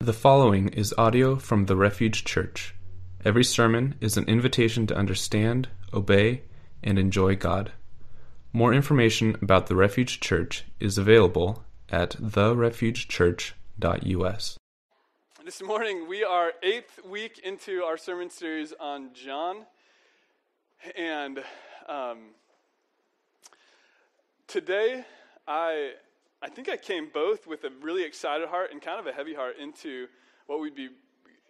The following is audio from the Refuge Church. Every sermon is an invitation to understand, obey, and enjoy God. More information about the Refuge Church is available at therefugechurch.us. This morning, we are eighth week into our sermon series on John. And um, today, I, I think I came both with a really excited heart and kind of a heavy heart into what we'd be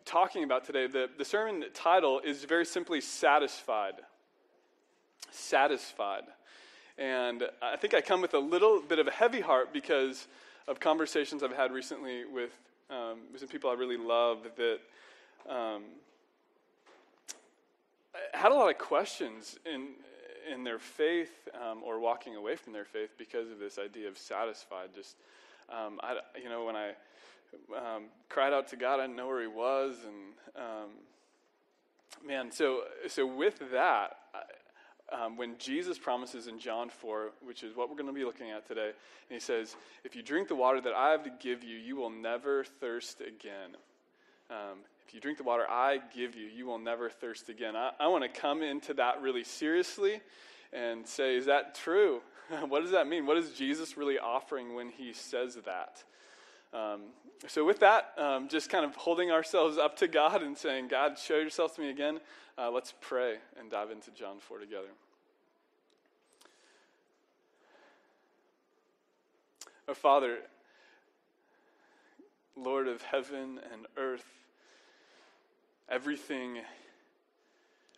talking about today. The, the sermon title is very simply Satisfied. Satisfied. And I think I come with a little bit of a heavy heart because of conversations I've had recently with, um, with some people I really love that um, had a lot of questions in, in their faith um, or walking away from their faith because of this idea of satisfied. Just, um, I, you know, when I um, cried out to God, I didn't know where He was, and um, man, so so with that, um, when Jesus promises in John 4, which is what we're going to be looking at today, and he says, If you drink the water that I have to give you, you will never thirst again. Um, if you drink the water I give you, you will never thirst again. I, I want to come into that really seriously and say, Is that true? what does that mean? What is Jesus really offering when he says that? Um, so, with that, um, just kind of holding ourselves up to God and saying, God, show yourself to me again. Uh, let's pray and dive into John 4 together. Oh, Father, Lord of heaven and earth, everything,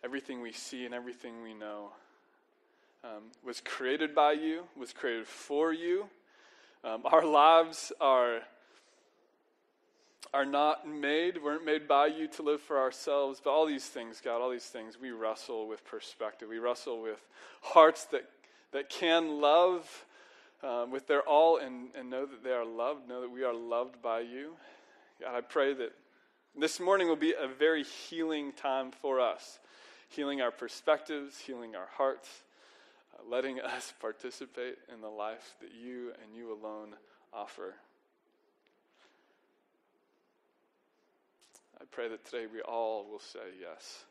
everything we see and everything we know um, was created by you, was created for you. Um, our lives are are not made, weren't made by you to live for ourselves. But all these things, God, all these things, we wrestle with perspective. We wrestle with hearts that, that can love um, with their all and, and know that they are loved, know that we are loved by you. God, I pray that this morning will be a very healing time for us, healing our perspectives, healing our hearts, uh, letting us participate in the life that you and you alone offer. I pray that today we all will say yes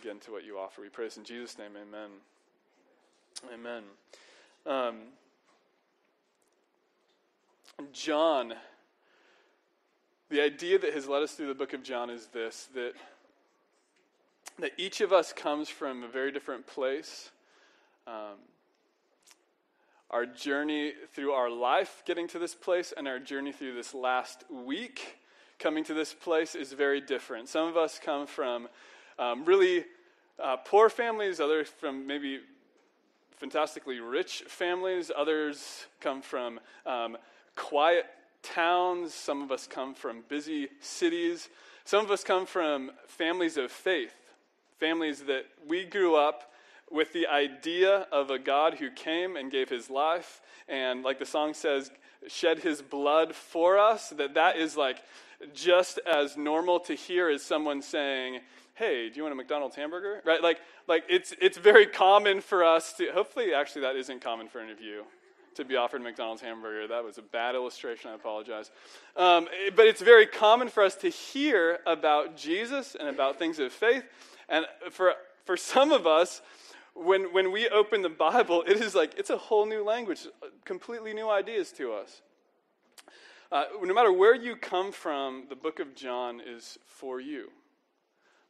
again to what you offer. We pray this in Jesus' name. Amen. Amen. Um, John, the idea that has led us through the book of John is this that, that each of us comes from a very different place. Um, our journey through our life getting to this place and our journey through this last week coming to this place is very different. Some of us come from um, really uh, poor families, others from maybe fantastically rich families, others come from um, quiet towns, some of us come from busy cities, some of us come from families of faith, families that we grew up with the idea of a God who came and gave his life and like the song says shed his blood for us that that is like just as normal to hear as someone saying, "Hey, do you want a McDonald's hamburger?" Right? Like, like it's it's very common for us to. Hopefully, actually, that isn't common for any of you to be offered McDonald's hamburger. That was a bad illustration. I apologize. Um, but it's very common for us to hear about Jesus and about things of faith, and for for some of us. When, when we open the Bible, it is like it's a whole new language, completely new ideas to us. Uh, no matter where you come from, the book of John is for you.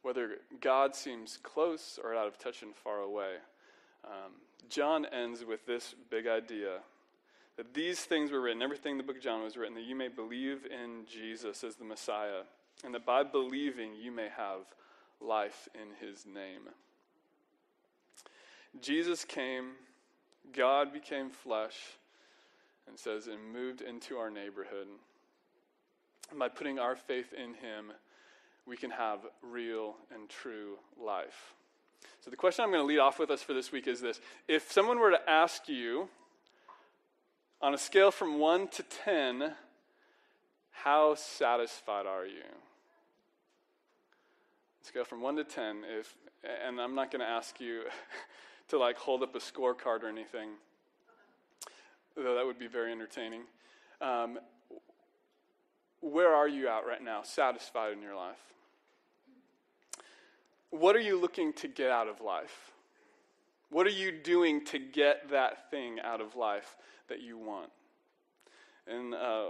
Whether God seems close or out of touch and far away. Um, John ends with this big idea that these things were written, everything in the book of John was written, that you may believe in Jesus as the Messiah, and that by believing you may have life in his name. Jesus came, God became flesh and says, and moved into our neighborhood. And by putting our faith in him, we can have real and true life. So, the question I'm going to lead off with us for this week is this If someone were to ask you, on a scale from 1 to 10, how satisfied are you? Scale from 1 to 10, if, and I'm not going to ask you to like hold up a scorecard or anything though that would be very entertaining. Um, where are you at right now, satisfied in your life? What are you looking to get out of life? What are you doing to get that thing out of life that you want? And uh,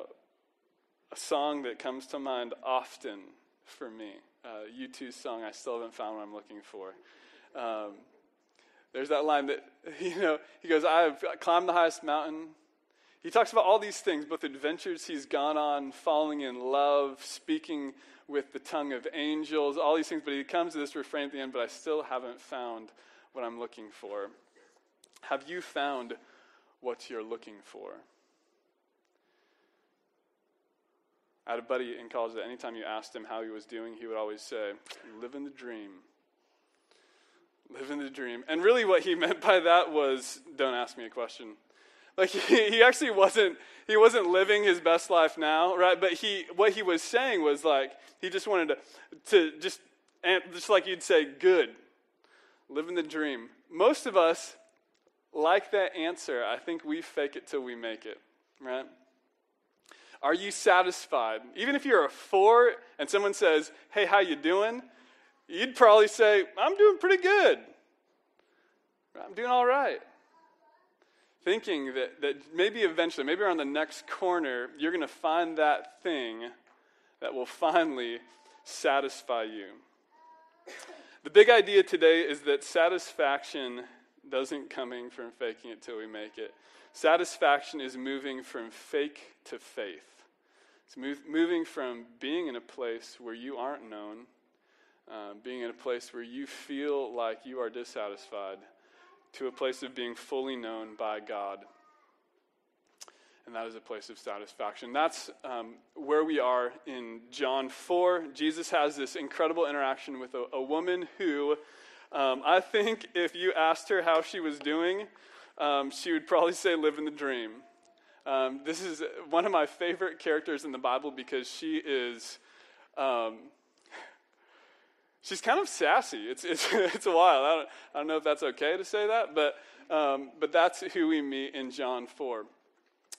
a song that comes to mind often for me, uh, U2's song, I Still Haven't Found What I'm Looking For. Um, there's that line that, you know, he goes, I have climbed the highest mountain. He talks about all these things, both adventures he's gone on, falling in love, speaking with the tongue of angels, all these things, but he comes to this refrain at the end, but I still haven't found what I'm looking for. Have you found what you're looking for? I had a buddy in college that anytime you asked him how he was doing, he would always say, Living the dream. Living the dream. And really, what he meant by that was, Don't ask me a question. Like he, he actually wasn't he wasn't living his best life now, right? But he what he was saying was like he just wanted to to just just like you'd say, good, living the dream. Most of us like that answer. I think we fake it till we make it, right? Are you satisfied? Even if you're a four and someone says, "Hey, how you doing?" You'd probably say, "I'm doing pretty good. I'm doing all right." thinking that, that maybe eventually, maybe around the next corner, you're going to find that thing that will finally satisfy you. The big idea today is that satisfaction doesn't coming from faking it till we make it. Satisfaction is moving from fake to faith. It's move, moving from being in a place where you aren't known, uh, being in a place where you feel like you are dissatisfied, to a place of being fully known by God. And that is a place of satisfaction. That's um, where we are in John 4. Jesus has this incredible interaction with a, a woman who, um, I think, if you asked her how she was doing, um, she would probably say, living the dream. Um, this is one of my favorite characters in the Bible because she is um, she's kind of sassy. It's, it's, it's a wild. I don't, I don't know if that's okay to say that, but, um, but that's who we meet in John 4.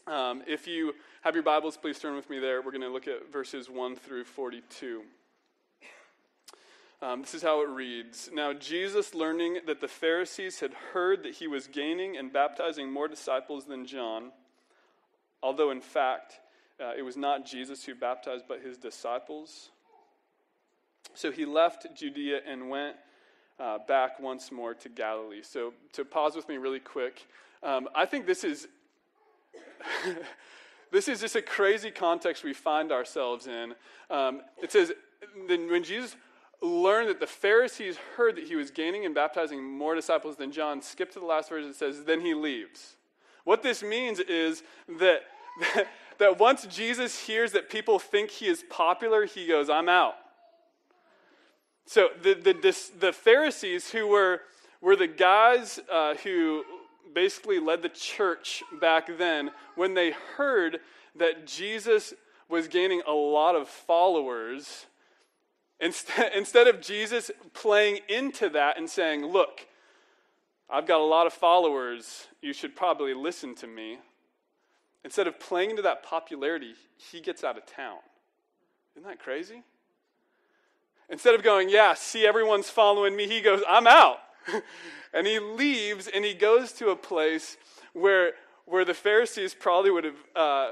Um, if you have your Bibles, please turn with me there. We're going to look at verses 1 through 42. Um, this is how it reads Now, Jesus, learning that the Pharisees had heard that he was gaining and baptizing more disciples than John, although in fact uh, it was not Jesus who baptized, but his disciples, so he left Judea and went uh, back once more to Galilee. So, to pause with me really quick, um, I think this is. this is just a crazy context we find ourselves in. Um, it says, when Jesus learned that the Pharisees heard that he was gaining and baptizing more disciples than John, skip to the last verse, it says, then he leaves. What this means is that, that, that once Jesus hears that people think he is popular, he goes, I'm out. So the, the, the Pharisees, who were, were the guys uh, who basically led the church back then, when they heard that Jesus was gaining a lot of followers, instead, instead of Jesus playing into that and saying, Look, I've got a lot of followers, you should probably listen to me. Instead of playing into that popularity, he gets out of town. Isn't that crazy? Instead of going, yeah, see, everyone's following me, he goes, I'm out. and he leaves and he goes to a place where, where the Pharisees probably would have uh,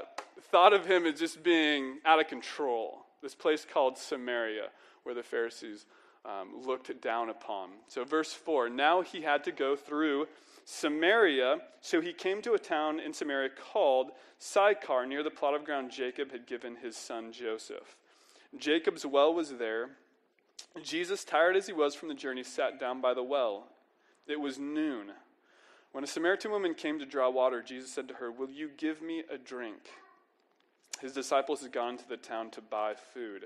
thought of him as just being out of control. This place called Samaria, where the Pharisees um, looked down upon. So, verse 4 now he had to go through Samaria, so he came to a town in Samaria called Sychar, near the plot of ground Jacob had given his son Joseph. Jacob's well was there Jesus, tired as he was from the journey, sat down by the well. It was noon. When a Samaritan woman came to draw water, Jesus said to her, Will you give me a drink? His disciples had gone to the town to buy food.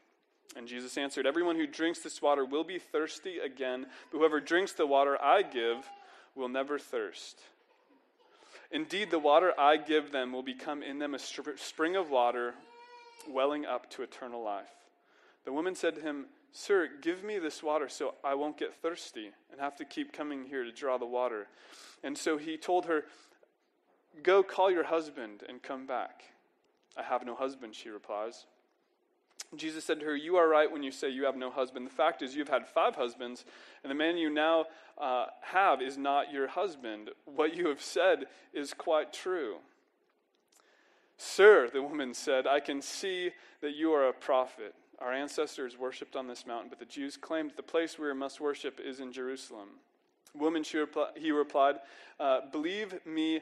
And Jesus answered, Everyone who drinks this water will be thirsty again, but whoever drinks the water I give will never thirst. Indeed, the water I give them will become in them a spring of water welling up to eternal life. The woman said to him, Sir, give me this water so I won't get thirsty and have to keep coming here to draw the water. And so he told her, Go call your husband and come back. I have no husband, she replies. Jesus said to her, You are right when you say you have no husband. The fact is, you've had five husbands, and the man you now uh, have is not your husband. What you have said is quite true. Sir, the woman said, I can see that you are a prophet. Our ancestors worshipped on this mountain, but the Jews claimed the place where we must worship is in Jerusalem. Woman, repli- he replied, uh, Believe me,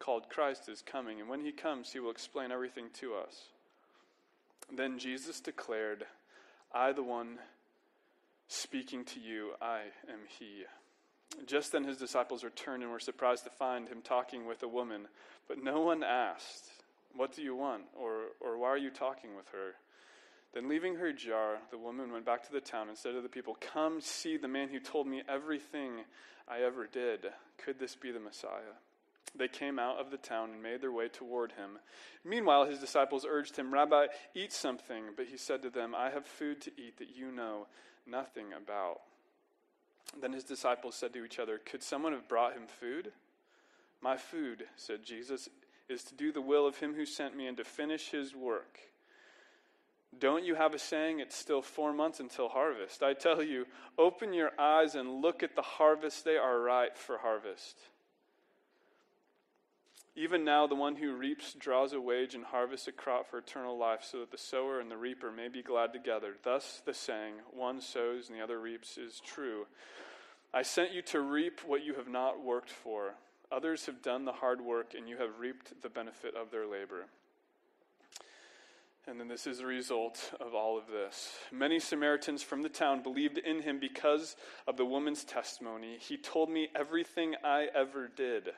called Christ, is coming, and when he comes, he will explain everything to us. Then Jesus declared, I, the one speaking to you, I am he. Just then his disciples returned and were surprised to find him talking with a woman, but no one asked, What do you want? or, or Why are you talking with her? Then, leaving her jar, the woman went back to the town and said to the people, Come see the man who told me everything I ever did. Could this be the Messiah? They came out of the town and made their way toward him. Meanwhile, his disciples urged him, Rabbi, eat something. But he said to them, I have food to eat that you know nothing about. Then his disciples said to each other, Could someone have brought him food? My food, said Jesus, is to do the will of him who sent me and to finish his work. Don't you have a saying, it's still four months until harvest? I tell you, open your eyes and look at the harvest. They are ripe for harvest. Even now, the one who reaps draws a wage and harvests a crop for eternal life, so that the sower and the reaper may be glad together. Thus, the saying, one sows and the other reaps, is true. I sent you to reap what you have not worked for. Others have done the hard work, and you have reaped the benefit of their labor. And then this is the result of all of this. Many Samaritans from the town believed in him because of the woman's testimony. He told me everything I ever did.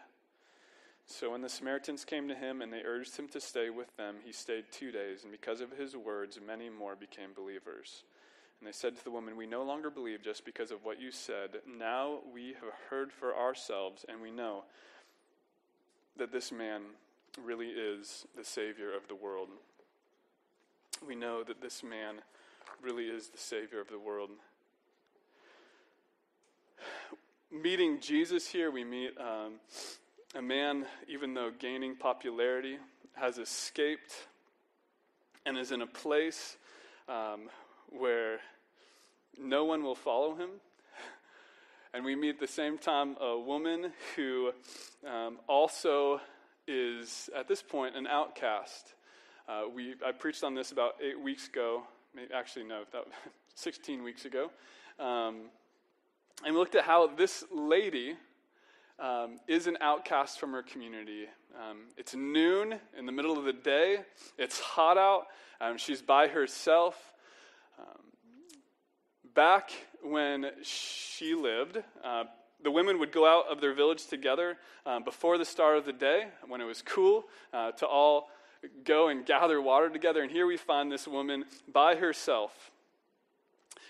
So when the Samaritans came to him and they urged him to stay with them, he stayed two days, and because of his words, many more became believers. And they said to the woman, We no longer believe just because of what you said. Now we have heard for ourselves, and we know that this man really is the Savior of the world. We know that this man really is the Savior of the world. Meeting Jesus here, we meet. Um, a man, even though gaining popularity, has escaped and is in a place um, where no one will follow him. And we meet at the same time a woman who um, also is, at this point, an outcast. Uh, we, I preached on this about eight weeks ago, maybe, actually, no, that, 16 weeks ago. Um, and we looked at how this lady um, is an outcast from her community. Um, it's noon in the middle of the day, it's hot out, um, she's by herself. Um, back when she lived, uh, the women would go out of their village together uh, before the start of the day when it was cool uh, to all go and gather water together. And here we find this woman by herself.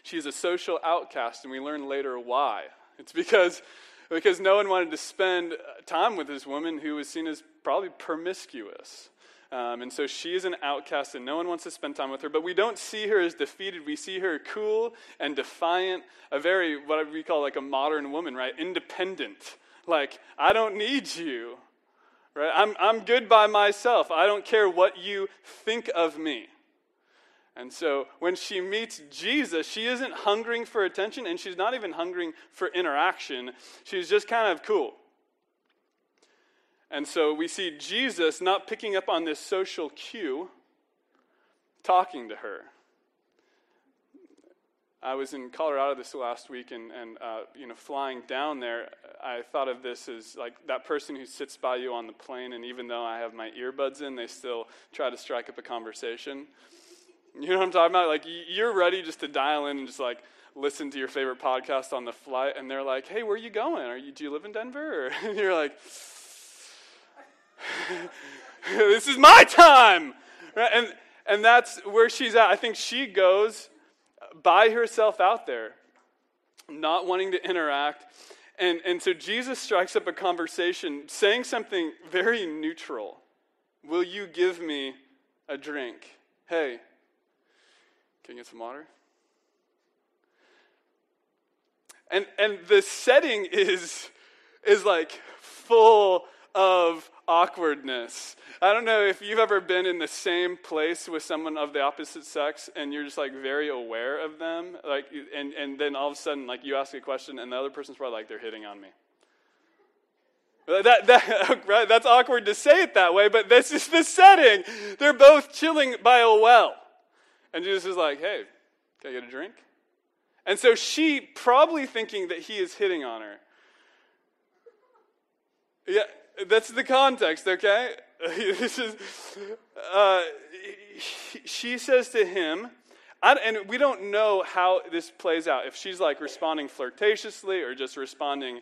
She is a social outcast, and we learn later why. It's because because no one wanted to spend time with this woman who was seen as probably promiscuous. Um, and so she is an outcast, and no one wants to spend time with her. But we don't see her as defeated. We see her cool and defiant, a very, what we call like a modern woman, right? Independent. Like, I don't need you, right? I'm, I'm good by myself. I don't care what you think of me. And so when she meets Jesus, she isn't hungering for attention and she's not even hungering for interaction. She's just kind of cool. And so we see Jesus not picking up on this social cue, talking to her. I was in Colorado this last week, and, and uh, you know, flying down there, I thought of this as like that person who sits by you on the plane, and even though I have my earbuds in, they still try to strike up a conversation. You know what I'm talking about? Like you're ready just to dial in and just like listen to your favorite podcast on the flight, and they're like, "Hey, where are you going? Are you do you live in Denver?" and you're like, "This is my time," right? And and that's where she's at. I think she goes by herself out there, not wanting to interact. And, and so Jesus strikes up a conversation saying something very neutral. Will you give me a drink? Hey, can you get some water? And, and the setting is, is like full of awkwardness. I don't know if you've ever been in the same place with someone of the opposite sex and you're just like very aware of them, like, and, and then all of a sudden, like, you ask a question and the other person's probably like, they're hitting on me. That, that, right, that's awkward to say it that way, but this is the setting. They're both chilling by a well. And Jesus is like, hey, can I get a drink? And so she, probably thinking that he is hitting on her. Yeah, that's the context, okay? this is, uh, she says to him, and we don't know how this plays out. If she's like responding flirtatiously or just responding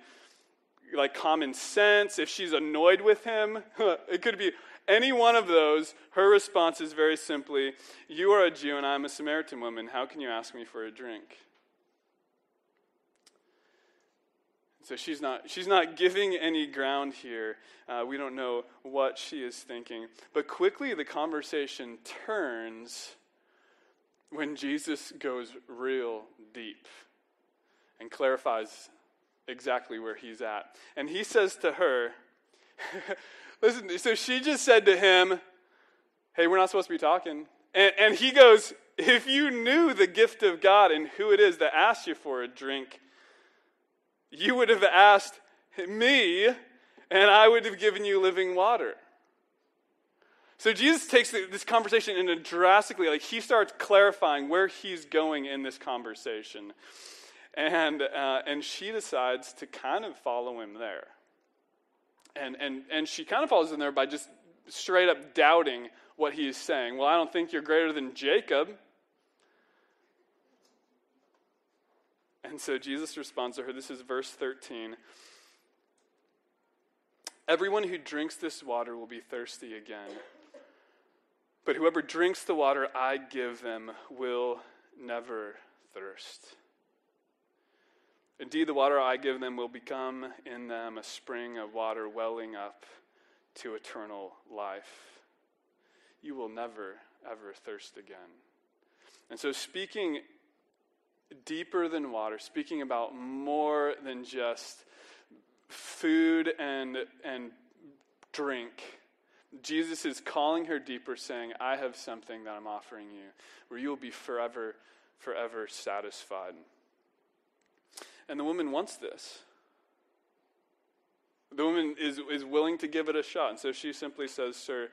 like common sense, if she's annoyed with him, it could be any one of those. Her response is very simply, You are a Jew and I'm a Samaritan woman. How can you ask me for a drink? So she's not, she's not giving any ground here. Uh, we don't know what she is thinking. But quickly the conversation turns when Jesus goes real deep and clarifies exactly where he's at. And he says to her, Listen, so she just said to him, Hey, we're not supposed to be talking. And, and he goes, If you knew the gift of God and who it is that asked you for a drink, you would have asked me, and I would have given you living water. So Jesus takes this conversation in a drastically, like he starts clarifying where he's going in this conversation. And, uh, and she decides to kind of follow him there. And, and, and she kind of follows in there by just straight up doubting what he's saying. Well, I don't think you're greater than Jacob. And so Jesus responds to her. This is verse 13. Everyone who drinks this water will be thirsty again. But whoever drinks the water I give them will never thirst. Indeed, the water I give them will become in them a spring of water welling up to eternal life. You will never, ever thirst again. And so, speaking deeper than water, speaking about more than just food and, and drink. Jesus is calling her deeper, saying, I have something that I'm offering you where you will be forever, forever satisfied. And the woman wants this. The woman is, is willing to give it a shot. And so she simply says, Sir,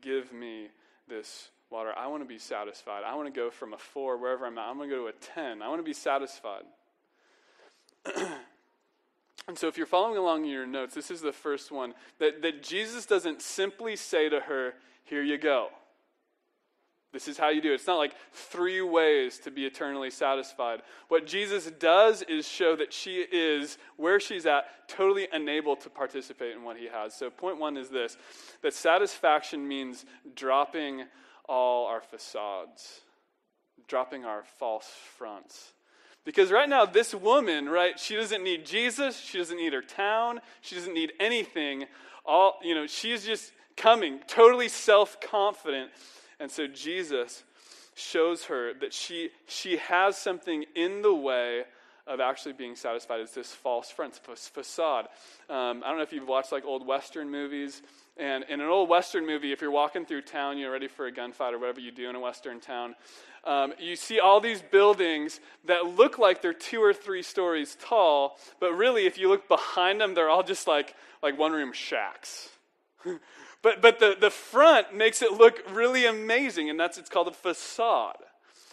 give me this water. I want to be satisfied. I want to go from a four, wherever I'm at, I'm going to go to a 10. I want to be satisfied. and so if you're following along in your notes, this is the first one that, that Jesus doesn't simply say to her, Here you go. This is how you do it. It's not like three ways to be eternally satisfied. What Jesus does is show that she is, where she's at, totally unable to participate in what he has. So, point one is this that satisfaction means dropping all our facades, dropping our false fronts. Because right now, this woman, right, she doesn't need Jesus, she doesn't need her town, she doesn't need anything. All, you know, she's just coming totally self confident. And so Jesus shows her that she, she has something in the way of actually being satisfied. It's this false front, facade. Um, I don't know if you've watched like old Western movies And in an old Western movie, if you're walking through town, you're ready for a gunfight or whatever you do in a Western town, um, you see all these buildings that look like they're two or three stories tall, but really, if you look behind them, they're all just like, like one room shacks. but but the, the front makes it look really amazing, and that's it's called a facade.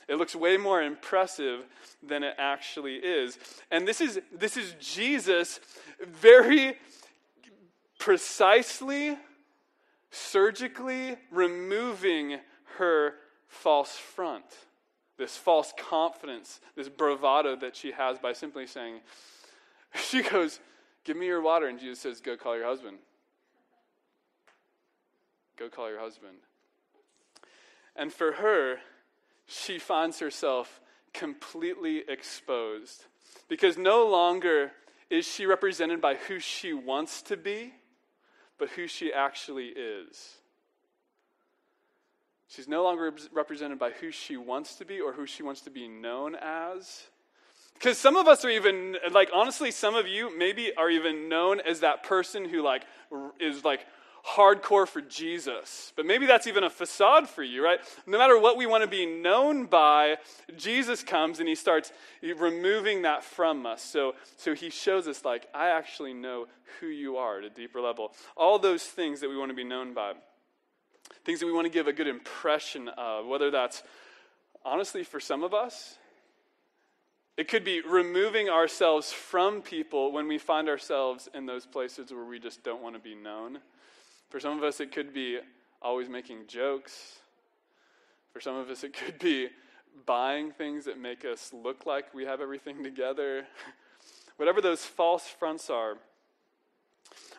It looks way more impressive than it actually is. And this is, this is Jesus very precisely, surgically removing her false front, this false confidence, this bravado that she has by simply saying, She goes, Give me your water. And Jesus says, Go call your husband. Go call your husband. And for her, she finds herself completely exposed. Because no longer is she represented by who she wants to be, but who she actually is. She's no longer represented by who she wants to be or who she wants to be known as. Because some of us are even, like, honestly, some of you maybe are even known as that person who, like, is like hardcore for Jesus. But maybe that's even a facade for you, right? No matter what we want to be known by, Jesus comes and he starts removing that from us. So, so he shows us, like, I actually know who you are at a deeper level. All those things that we want to be known by, things that we want to give a good impression of, whether that's honestly for some of us, it could be removing ourselves from people when we find ourselves in those places where we just don't want to be known. For some of us, it could be always making jokes. For some of us, it could be buying things that make us look like we have everything together. Whatever those false fronts are,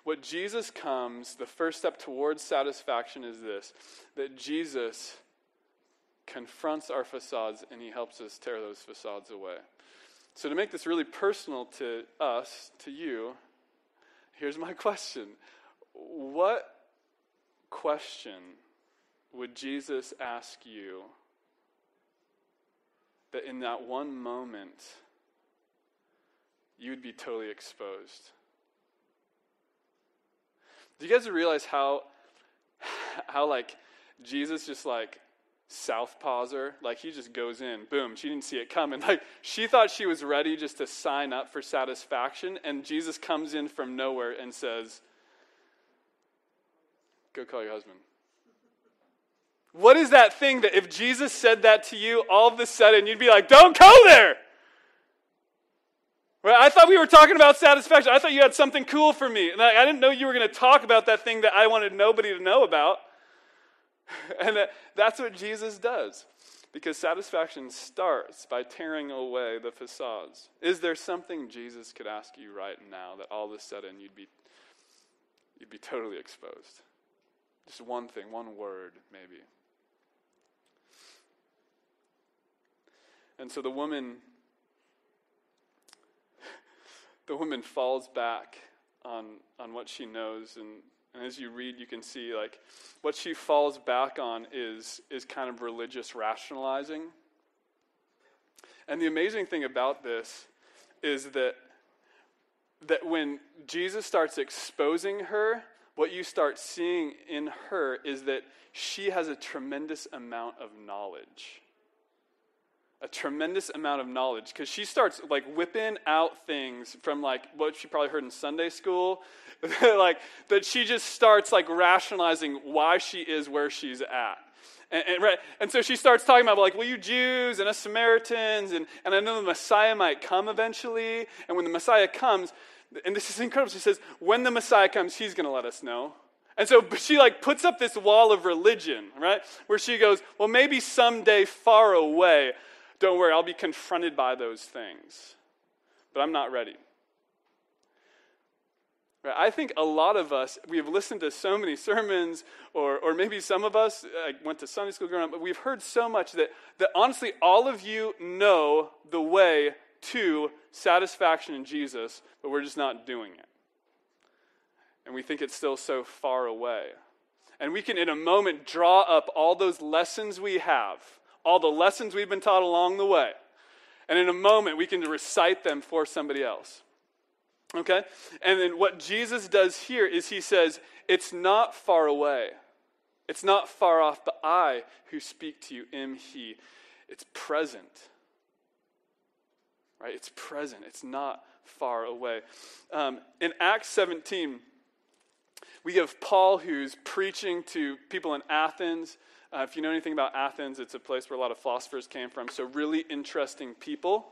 what Jesus comes, the first step towards satisfaction is this that Jesus confronts our facades and he helps us tear those facades away. So, to make this really personal to us, to you, here's my question What question would Jesus ask you that in that one moment you would be totally exposed? Do you guys realize how, how like, Jesus just like southpawser, like he just goes in, boom, she didn't see it coming. Like she thought she was ready just to sign up for satisfaction, and Jesus comes in from nowhere and says, Go call your husband. What is that thing that if Jesus said that to you, all of a sudden you'd be like, don't go there? Right? I thought we were talking about satisfaction. I thought you had something cool for me. And I, I didn't know you were going to talk about that thing that I wanted nobody to know about. and that, that's what Jesus does. Because satisfaction starts by tearing away the facades. Is there something Jesus could ask you right now that all of a sudden you'd be, you'd be totally exposed? Just one thing, one word, maybe. And so the woman the woman falls back on on what she knows and, and as you read you can see like what she falls back on is is kind of religious rationalizing. And the amazing thing about this is that that when Jesus starts exposing her, what you start seeing in her is that she has a tremendous amount of knowledge. A tremendous amount of knowledge because she starts like whipping out things from like what she probably heard in Sunday school, like that she just starts like rationalizing why she is where she's at. And, and, right, and so she starts talking about, like, well, you Jews and us Samaritans, and, and I know the Messiah might come eventually. And when the Messiah comes, and this is incredible. She says, when the Messiah comes, he's going to let us know. And so she like puts up this wall of religion, right? Where she goes, well, maybe someday far away, don't worry, I'll be confronted by those things. But I'm not ready. Right? I think a lot of us, we've listened to so many sermons, or, or maybe some of us I went to Sunday school growing up, but we've heard so much that, that honestly, all of you know the way to satisfaction in Jesus, but we're just not doing it. And we think it's still so far away. And we can, in a moment, draw up all those lessons we have, all the lessons we've been taught along the way. And in a moment, we can recite them for somebody else. Okay? And then what Jesus does here is he says, it's not far away. It's not far off, but I who speak to you am He. It's present. Right? It's present. It's not far away. Um, in Acts 17, we have Paul who's preaching to people in Athens. Uh, if you know anything about Athens, it's a place where a lot of philosophers came from. So, really interesting people.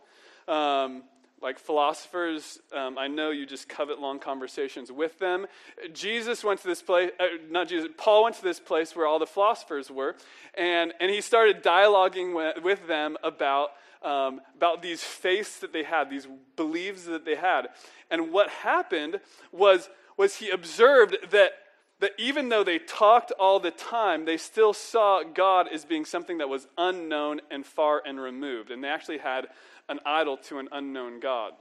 Um, like philosophers, um, I know you just covet long conversations with them. Jesus went to this place, uh, not Jesus, Paul went to this place where all the philosophers were, and, and he started dialoguing with, with them about, um, about these faiths that they had, these beliefs that they had. And what happened was, was he observed that, that even though they talked all the time, they still saw God as being something that was unknown and far and removed. And they actually had an idol to an unknown God.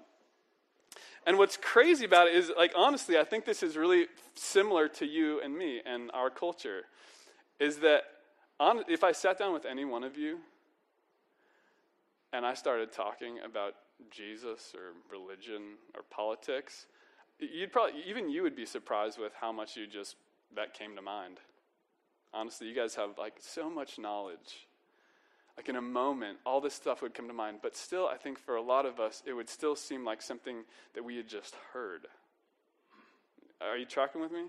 And what's crazy about it is, like, honestly, I think this is really similar to you and me and our culture. Is that on, if I sat down with any one of you and I started talking about Jesus or religion or politics, you'd probably, even you would be surprised with how much you just, that came to mind. Honestly, you guys have like so much knowledge like in a moment, all this stuff would come to mind. But still, I think for a lot of us, it would still seem like something that we had just heard. Are you tracking with me?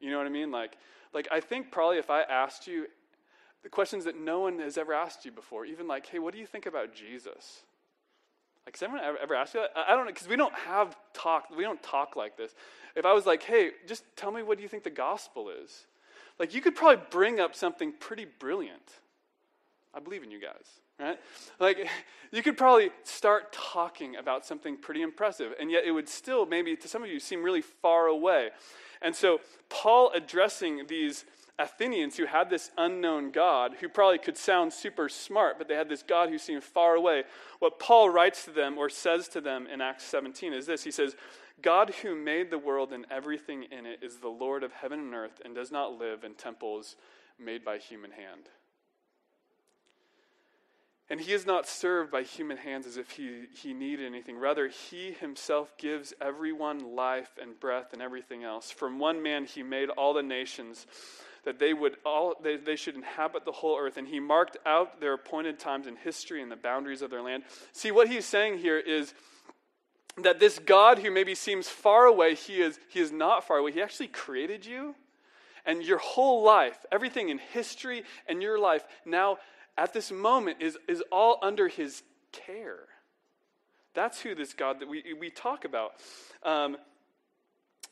You know what I mean? Like, like I think probably if I asked you the questions that no one has ever asked you before, even like, hey, what do you think about Jesus? Like, has anyone ever, ever asked you that? I, don't know, because we don't have talk, we don't talk like this. If I was like, hey, just tell me what do you think the gospel is? Like, you could probably bring up something pretty brilliant. I believe in you guys, right? Like, you could probably start talking about something pretty impressive, and yet it would still, maybe to some of you, seem really far away. And so, Paul addressing these Athenians who had this unknown God, who probably could sound super smart, but they had this God who seemed far away. What Paul writes to them or says to them in Acts 17 is this He says, God who made the world and everything in it is the Lord of heaven and earth and does not live in temples made by human hand. And he is not served by human hands as if he, he needed anything. Rather, he himself gives everyone life and breath and everything else. From one man he made all the nations that they would all they, they should inhabit the whole earth and he marked out their appointed times in history and the boundaries of their land see what he's saying here is that this god who maybe seems far away he is he is not far away he actually created you and your whole life everything in history and your life now at this moment is, is all under his care. That's who this God that we, we talk about. Um,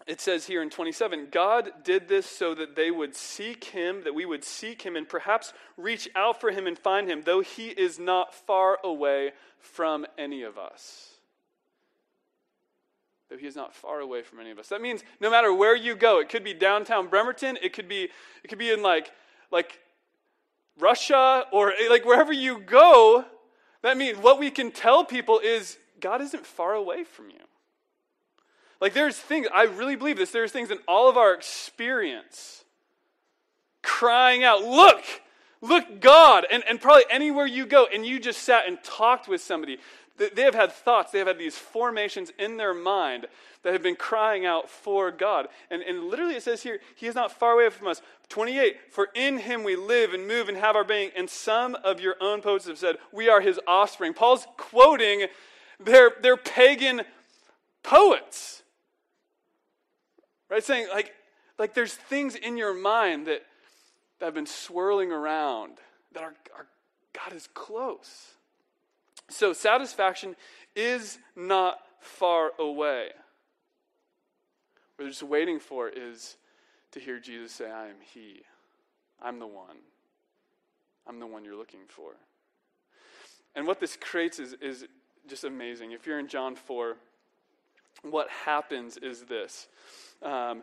it says here in 27 God did this so that they would seek him, that we would seek him and perhaps reach out for him and find him, though he is not far away from any of us. Though he is not far away from any of us. That means no matter where you go, it could be downtown Bremerton, it could be, it could be in like, like Russia or eh, like wherever you go, that means what we can tell people is God isn't far away from you. Like there's things, I really believe this, there's things in all of our experience crying out, look, look, God. And, and probably anywhere you go and you just sat and talked with somebody, they have had thoughts, they have had these formations in their mind that have been crying out for God. And, and literally it says here, He is not far away from us. 28, for in Him we live and move and have our being. And some of your own poets have said, we are His offspring. Paul's quoting their, their pagan poets. Right? Saying, like, like there's things in your mind that, that have been swirling around that are, are God is close. So satisfaction is not far away. What they're just waiting for is to hear Jesus say, I am He. I'm the one. I'm the one you're looking for. And what this creates is, is just amazing. If you're in John 4, what happens is this um,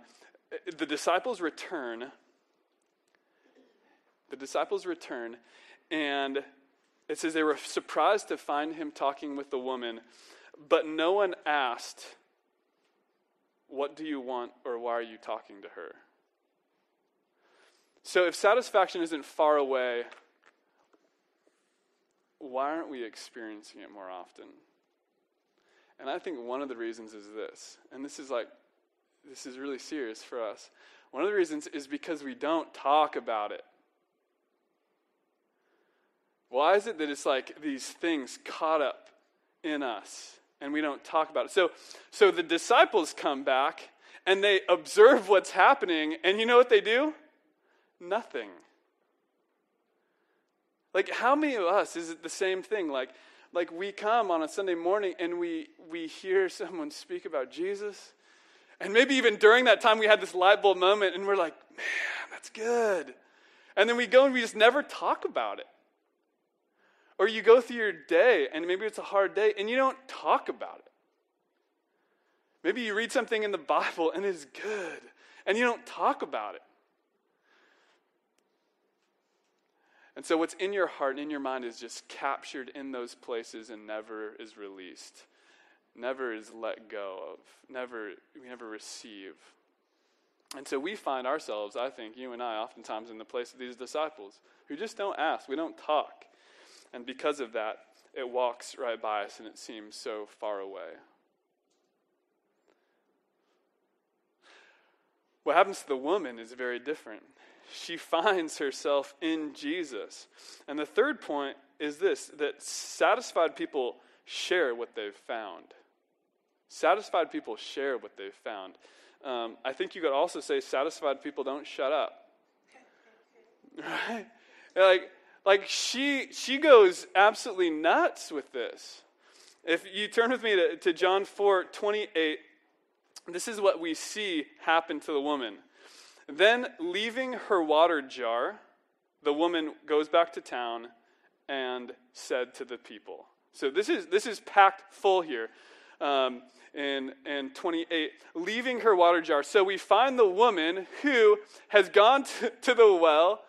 the disciples return. The disciples return, and it says they were surprised to find him talking with the woman, but no one asked, what do you want, or why are you talking to her? So, if satisfaction isn't far away, why aren't we experiencing it more often? And I think one of the reasons is this, and this is like, this is really serious for us. One of the reasons is because we don't talk about it. Why is it that it's like these things caught up in us and we don't talk about it? So, so the disciples come back and they observe what's happening, and you know what they do? Nothing. Like, how many of us is it the same thing? Like, like we come on a Sunday morning and we, we hear someone speak about Jesus. And maybe even during that time we had this light bulb moment and we're like, man, that's good. And then we go and we just never talk about it. Or you go through your day and maybe it's a hard day and you don't talk about it. Maybe you read something in the Bible and it's good and you don't talk about it. And so, what's in your heart and in your mind is just captured in those places and never is released, never is let go of, never, we never receive. And so, we find ourselves, I think, you and I, oftentimes in the place of these disciples who just don't ask, we don't talk. And because of that, it walks right by us and it seems so far away. What happens to the woman is very different she finds herself in Jesus. And the third point is this that satisfied people share what they've found. Satisfied people share what they've found. Um, I think you could also say satisfied people don't shut up. Right? Like, like she she goes absolutely nuts with this. If you turn with me to, to John 4 28, this is what we see happen to the woman. Then, leaving her water jar, the woman goes back to town and said to the people. So this is this is packed full here. Um, in, in 28, leaving her water jar. So we find the woman who has gone to, to the well.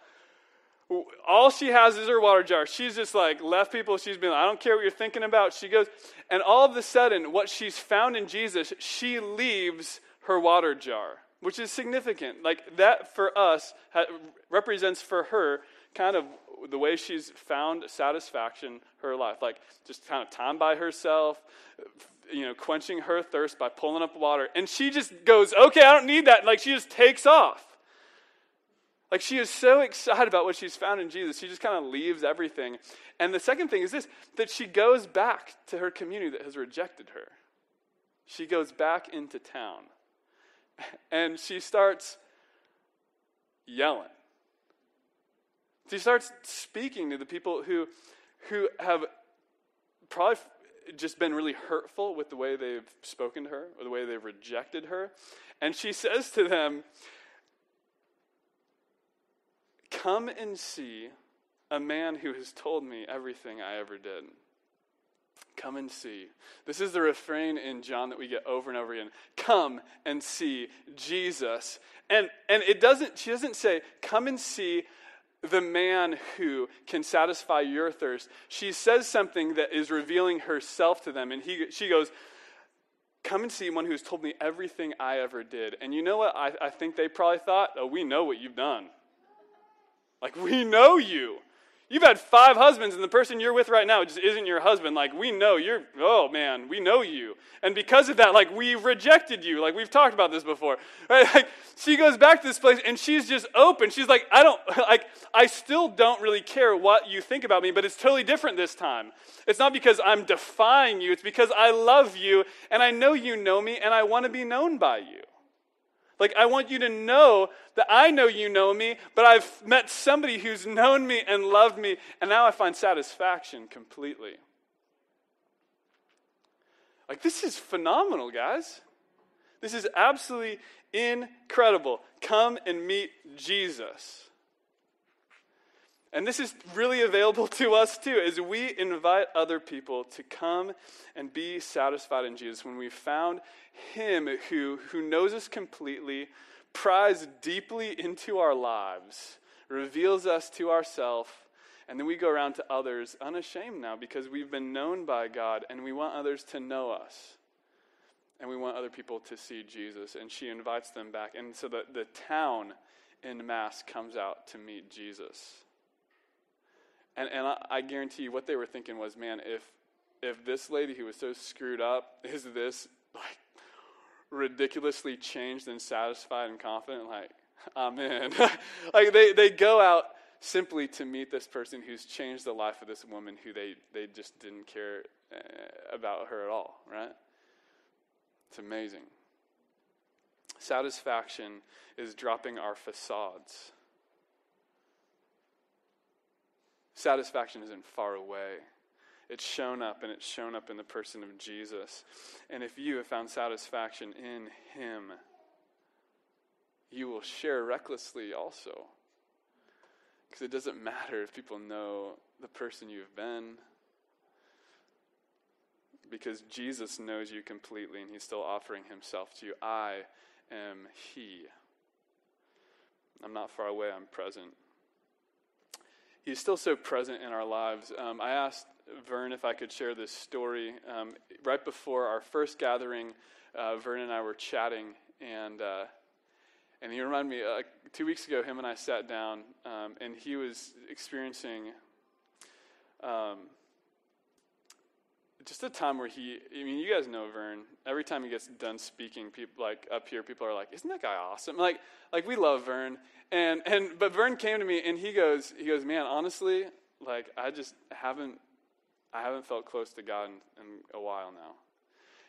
All she has is her water jar. She's just like left people. She's been, I don't care what you're thinking about. She goes, and all of a sudden, what she's found in Jesus, she leaves her water jar which is significant. Like that for us ha- represents for her kind of the way she's found satisfaction her life. Like just kind of time by herself, you know, quenching her thirst by pulling up water. And she just goes, okay, I don't need that. Like she just takes off. Like she is so excited about what she's found in Jesus, she just kind of leaves everything. And the second thing is this that she goes back to her community that has rejected her. She goes back into town and she starts yelling. She starts speaking to the people who, who have probably just been really hurtful with the way they've spoken to her or the way they've rejected her. And she says to them, Come and see a man who has told me everything I ever did. Come and see. This is the refrain in John that we get over and over again. Come and see Jesus. And and it doesn't she doesn't say come and see the man who can satisfy your thirst. She says something that is revealing herself to them and he she goes Come and see one who's told me everything I ever did. And you know what I, I think they probably thought? Oh, we know what you've done. Like, we know you. You've had five husbands, and the person you're with right now just isn't your husband. Like, we know you're, oh man, we know you. And because of that, like, we've rejected you. Like, we've talked about this before. Right? Like, she goes back to this place, and she's just open. She's like, I don't, like, I still don't really care what you think about me, but it's totally different this time. It's not because I'm defying you, it's because I love you, and I know you know me, and I want to be known by you. Like, I want you to know that I know you know me, but I've met somebody who's known me and loved me, and now I find satisfaction completely. Like, this is phenomenal, guys. This is absolutely incredible. Come and meet Jesus. And this is really available to us too, as we invite other people to come and be satisfied in Jesus. When we found Him who, who knows us completely, pries deeply into our lives, reveals us to ourselves, and then we go around to others unashamed now because we've been known by God and we want others to know us. And we want other people to see Jesus. And she invites them back. And so the, the town in mass comes out to meet Jesus. And, and I, I guarantee you what they were thinking was, man, if, if this lady who was so screwed up is this, like, ridiculously changed and satisfied and confident, like, Amen. like they, they go out simply to meet this person who's changed the life of this woman who they, they just didn't care uh, about her at all, right? It's amazing. Satisfaction is dropping our facades. Satisfaction isn't far away. It's shown up, and it's shown up in the person of Jesus. And if you have found satisfaction in Him, you will share recklessly also. Because it doesn't matter if people know the person you've been, because Jesus knows you completely and he's still offering himself to you. I am he. I'm not far away, I'm present. He's still so present in our lives. Um, I asked Vern if I could share this story. Um, right before our first gathering, uh, Vern and I were chatting, and uh, and he reminded me uh, two weeks ago. Him and I sat down, um, and he was experiencing um, just a time where he, I mean, you guys know Vern. Every time he gets done speaking, people like up here, people are like, "Isn't that guy awesome?" Like, like we love Vern, and and but Vern came to me and he goes, he goes, man, honestly, like I just haven't, I haven't felt close to God in, in a while now.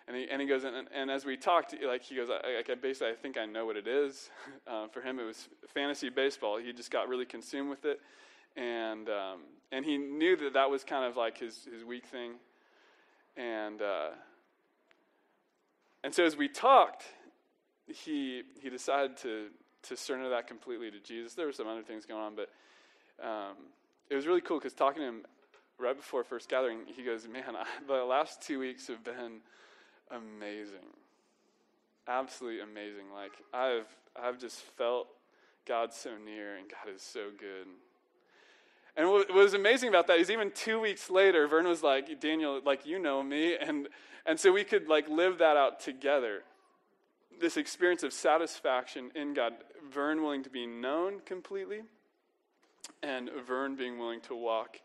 And he, and he goes, and, and as we talked, like he goes, I, I basically, I think I know what it is. Uh, for him, it was fantasy baseball. He just got really consumed with it, and um, and he knew that that was kind of like his his weak thing. And, uh, and so as we talked, he, he decided to, to surrender that completely to Jesus. There were some other things going on, but um, it was really cool because talking to him right before first gathering, he goes, Man, I, the last two weeks have been amazing. Absolutely amazing. Like, I've, I've just felt God so near, and God is so good. And what was amazing about that is even two weeks later, Vern was like, Daniel, like you know me, and and so we could like live that out together. This experience of satisfaction in God, Vern willing to be known completely, and Vern being willing to walk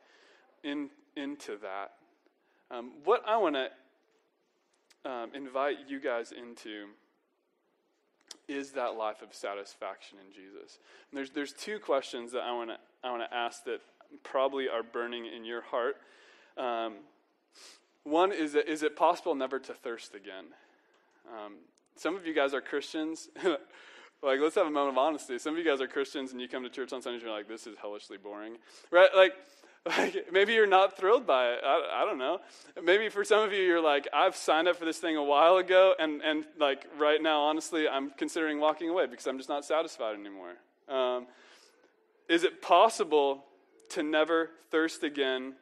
in into that. Um, what I want to um, invite you guys into is that life of satisfaction in Jesus. And there's there's two questions that I want to I want to ask that probably are burning in your heart. Um, one is, is it possible never to thirst again? Um, some of you guys are Christians. like, let's have a moment of honesty. Some of you guys are Christians and you come to church on Sundays and you're like, this is hellishly boring. Right? Like, like maybe you're not thrilled by it. I, I don't know. Maybe for some of you, you're like, I've signed up for this thing a while ago, and, and like right now, honestly, I'm considering walking away because I'm just not satisfied anymore. Um, is it possible to never thirst again.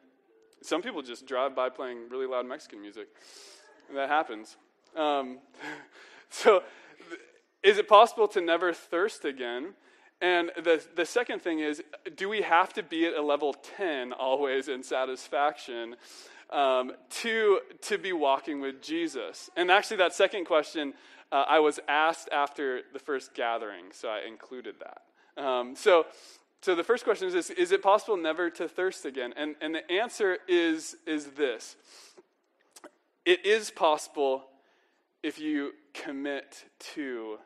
Some people just drive by playing really loud Mexican music. That happens. Um, so, is it possible to never thirst again? And the, the second thing is, do we have to be at a level 10 always in satisfaction um, to, to be walking with Jesus? And actually, that second question uh, I was asked after the first gathering, so I included that. Um, so, so the first question is this Is it possible never to thirst again? And, and the answer is, is this it is possible if you commit to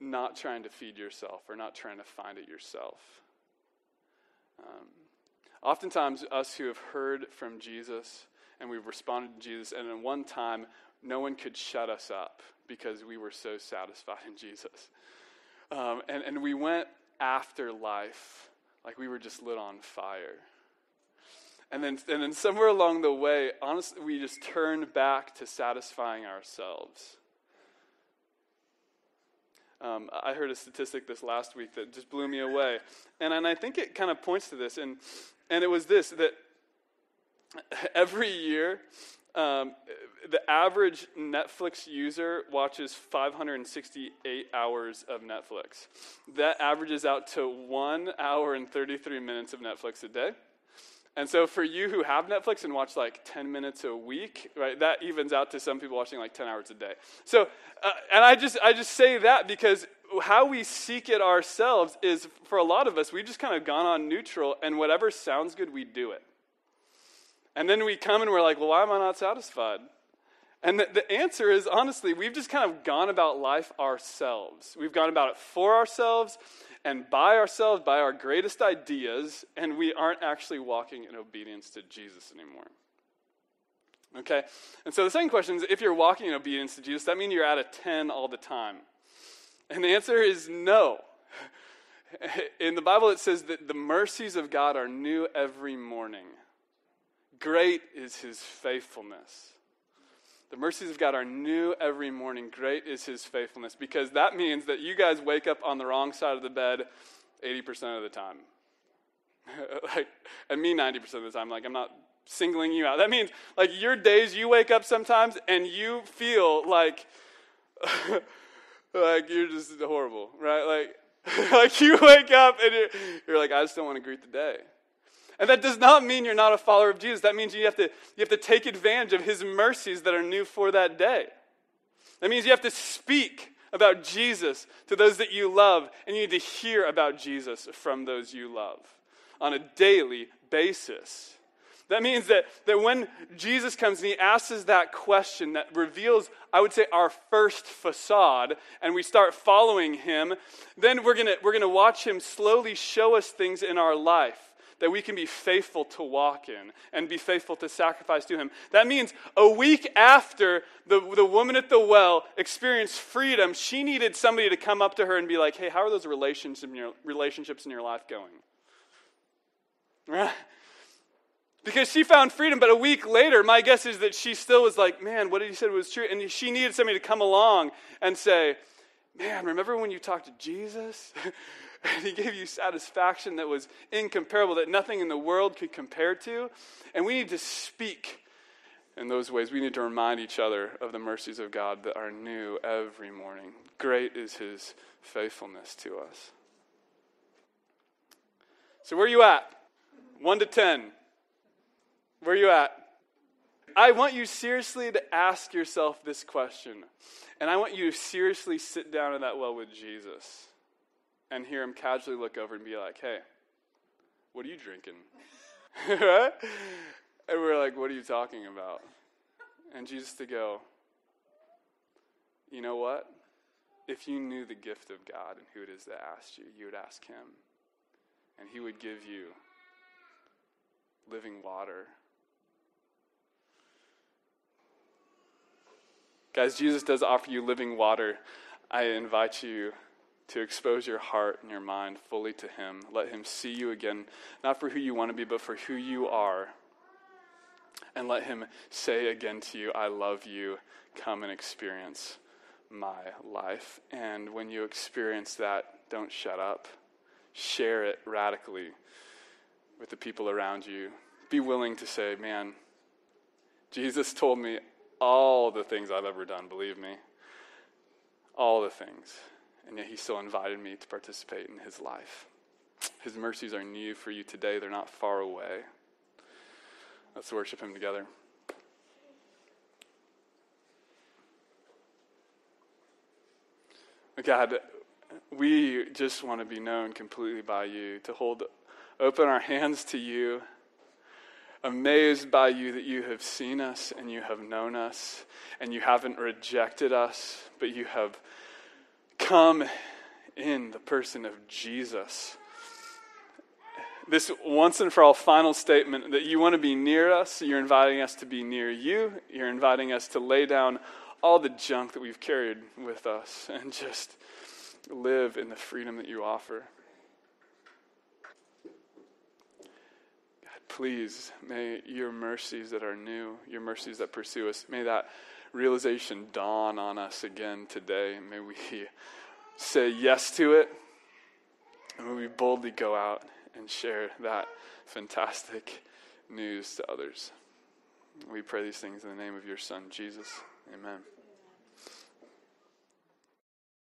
not trying to feed yourself or not trying to find it yourself. Um, oftentimes, us who have heard from Jesus and we've responded to Jesus, and in one time, no one could shut us up because we were so satisfied in Jesus. Um, and, and we went after life like we were just lit on fire. And then, and then somewhere along the way, honestly, we just turned back to satisfying ourselves. Um, I heard a statistic this last week that just blew me away. And, and I think it kind of points to this. And, and it was this that every year, um, the average Netflix user watches 568 hours of Netflix. That averages out to one hour and 33 minutes of Netflix a day. And so for you who have Netflix and watch like 10 minutes a week, right, that evens out to some people watching like 10 hours a day. So, uh, and I just, I just say that because how we seek it ourselves is for a lot of us, we've just kind of gone on neutral and whatever sounds good, we do it. And then we come and we're like, well, why am I not satisfied? And the, the answer is honestly, we've just kind of gone about life ourselves. We've gone about it for ourselves and by ourselves, by our greatest ideas, and we aren't actually walking in obedience to Jesus anymore. Okay? And so the second question is if you're walking in obedience to Jesus, that means you're at a 10 all the time. And the answer is no. In the Bible, it says that the mercies of God are new every morning. Great is his faithfulness. The mercies of God are new every morning. Great is his faithfulness. Because that means that you guys wake up on the wrong side of the bed 80% of the time. like, and me 90% of the time. Like, I'm not singling you out. That means, like, your days you wake up sometimes and you feel like, like you're just horrible, right? Like, like you wake up and you're, you're like, I just don't want to greet the day. And that does not mean you're not a follower of Jesus. That means you have to, you have to take advantage of his mercies that are new for that day. That means you have to speak about Jesus to those that you love, and you need to hear about Jesus from those you love on a daily basis. That means that, that when Jesus comes and he asks us that question that reveals, I would say, our first facade, and we start following him, then we're going we're going to watch him slowly show us things in our life that we can be faithful to walk in and be faithful to sacrifice to Him. That means a week after the, the woman at the well experienced freedom, she needed somebody to come up to her and be like, hey, how are those relationships in your, relationships in your life going? Right? Because she found freedom, but a week later, my guess is that she still was like, man, what did he say was true? And she needed somebody to come along and say, man, remember when you talked to Jesus? and he gave you satisfaction that was incomparable, that nothing in the world could compare to. And we need to speak in those ways. We need to remind each other of the mercies of God that are new every morning. Great is his faithfulness to us. So, where are you at? 1 to 10. Where are you at? I want you seriously to ask yourself this question. And I want you to seriously sit down in that well with Jesus and hear him casually look over and be like, hey, what are you drinking? right? And we're like, what are you talking about? And Jesus to go, you know what? If you knew the gift of God and who it is that asked you, you would ask him. And he would give you living water. Guys, Jesus does offer you living water. I invite you to expose your heart and your mind fully to Him. Let Him see you again, not for who you want to be, but for who you are. And let Him say again to you, I love you. Come and experience my life. And when you experience that, don't shut up. Share it radically with the people around you. Be willing to say, man, Jesus told me all the things I've ever done, believe me. All the things and yet he still invited me to participate in his life. His mercies are new for you today, they're not far away. Let's worship him together. God, we just want to be known completely by you, to hold open our hands to you, amazed by you that you have seen us and you have known us, and you haven't rejected us, but you have come in the person of Jesus. This once and for all final statement that you want to be near us, you're inviting us to be near you, you're inviting us to lay down all the junk that we've carried with us and just live in the freedom that you offer. God, please, may your mercies that are new, your mercies that pursue us, may that realization dawn on us again today. May we say yes to it, and may we boldly go out and share that fantastic news to others. We pray these things in the name of your Son, Jesus. Amen.